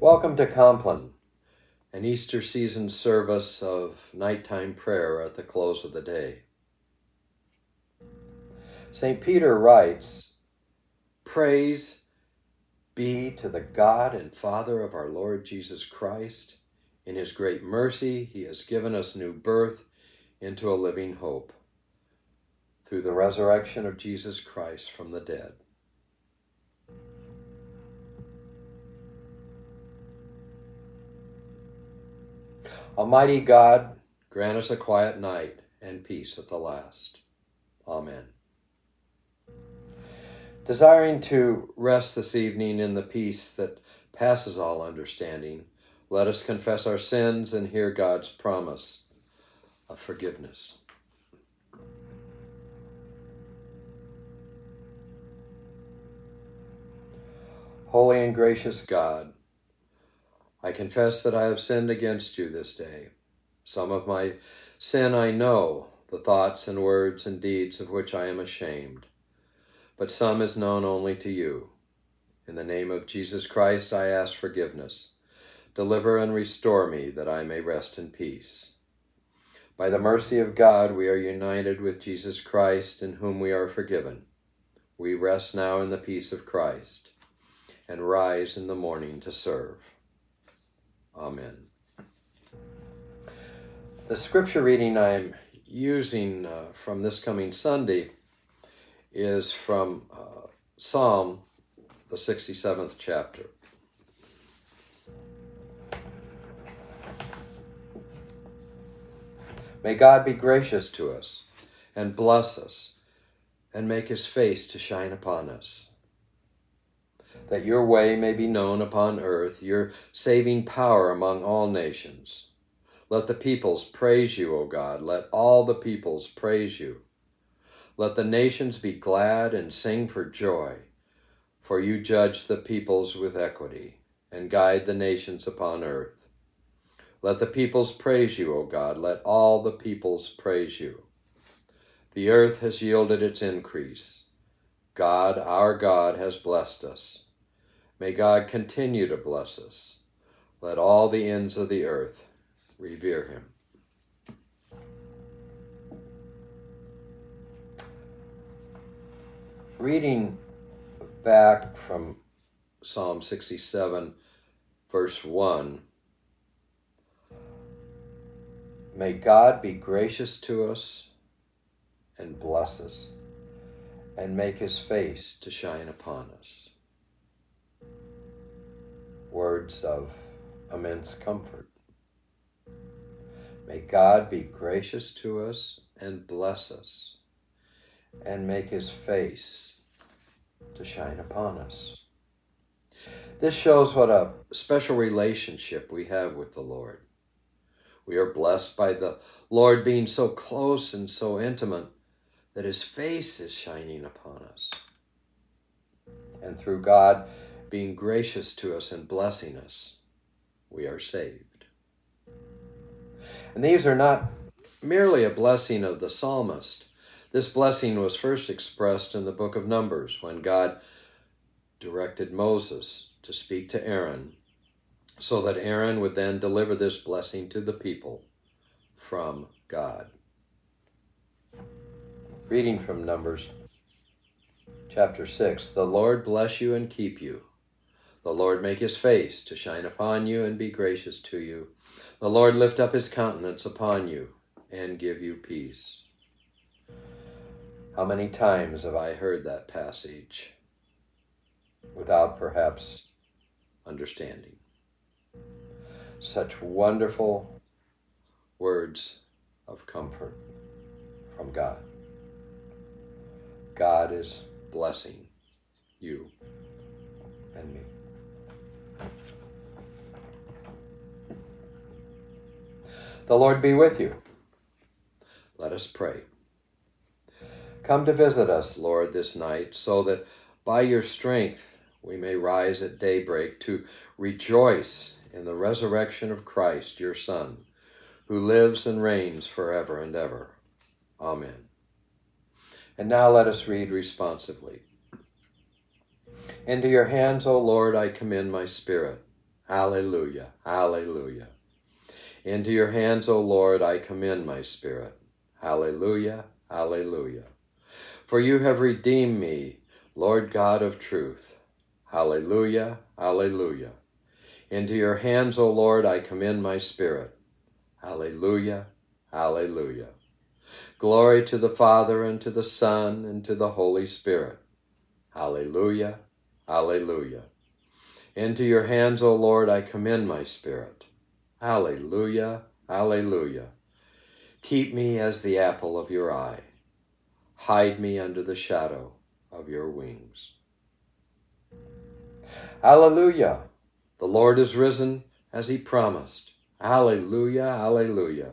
Welcome to Compline, an Easter season service of nighttime prayer at the close of the day. St. Peter writes Praise be to the God and Father of our Lord Jesus Christ. In his great mercy, he has given us new birth into a living hope through the resurrection of Jesus Christ from the dead. Almighty God, grant us a quiet night and peace at the last. Amen. Desiring to rest this evening in the peace that passes all understanding, let us confess our sins and hear God's promise of forgiveness. Holy and gracious God, I confess that I have sinned against you this day. Some of my sin I know, the thoughts and words and deeds of which I am ashamed, but some is known only to you. In the name of Jesus Christ, I ask forgiveness. Deliver and restore me that I may rest in peace. By the mercy of God, we are united with Jesus Christ, in whom we are forgiven. We rest now in the peace of Christ and rise in the morning to serve. Amen. The scripture reading I'm using uh, from this coming Sunday is from uh, Psalm, the 67th chapter. May God be gracious to us and bless us and make his face to shine upon us that your way may be known upon earth, your saving power among all nations. Let the peoples praise you, O God. Let all the peoples praise you. Let the nations be glad and sing for joy, for you judge the peoples with equity and guide the nations upon earth. Let the peoples praise you, O God. Let all the peoples praise you. The earth has yielded its increase. God, our God, has blessed us. May God continue to bless us. Let all the ends of the earth revere him. Reading back from Psalm 67, verse 1 May God be gracious to us and bless us, and make his face to shine upon us words of immense comfort. May God be gracious to us and bless us, and make his face to shine upon us. This shows what a special relationship we have with the Lord. We are blessed by the Lord being so close and so intimate that his face is shining upon us. And through God, being gracious to us and blessing us, we are saved. And these are not merely a blessing of the psalmist. This blessing was first expressed in the book of Numbers when God directed Moses to speak to Aaron so that Aaron would then deliver this blessing to the people from God. Reading from Numbers chapter 6 The Lord bless you and keep you. The Lord make his face to shine upon you and be gracious to you. The Lord lift up his countenance upon you and give you peace. How many times have I heard that passage without perhaps understanding? Such wonderful words of comfort from God. God is blessing you and me. The Lord be with you. Let us pray. Come to visit us, Lord, this night, so that by your strength we may rise at daybreak to rejoice in the resurrection of Christ, your Son, who lives and reigns forever and ever. Amen. And now let us read responsively. Into your hands, O Lord, I commend my spirit. Alleluia, Alleluia. Into your hands, O Lord, I commend my spirit. Alleluia, Alleluia. For you have redeemed me, Lord God of truth. Alleluia, Alleluia. Into your hands, O Lord, I commend my spirit. Alleluia, Alleluia. Glory to the Father, and to the Son, and to the Holy Spirit. Alleluia, Alleluia. Into your hands, O Lord, I commend my spirit. Alleluia, Alleluia. Keep me as the apple of your eye. Hide me under the shadow of your wings. Alleluia! The Lord is risen as he promised. Alleluia, Alleluia.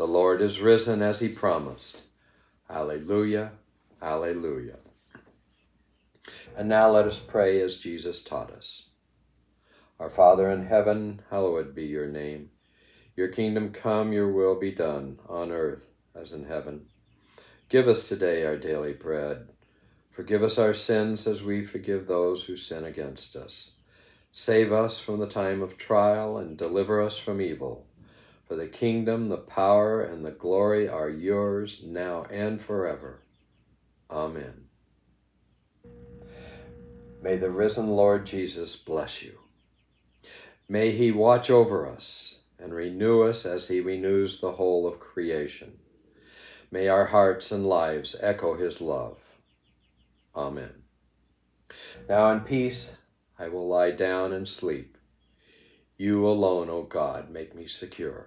The Lord is risen as he promised. Alleluia. Alleluia. And now let us pray as Jesus taught us. Our Father in heaven, hallowed be your name. Your kingdom come, your will be done, on earth as in heaven. Give us today our daily bread. Forgive us our sins as we forgive those who sin against us. Save us from the time of trial and deliver us from evil. For the kingdom, the power, and the glory are yours now and forever. Amen. May the risen Lord Jesus bless you. May he watch over us and renew us as he renews the whole of creation. May our hearts and lives echo his love. Amen. Now in peace I will lie down and sleep. You alone, O God, make me secure.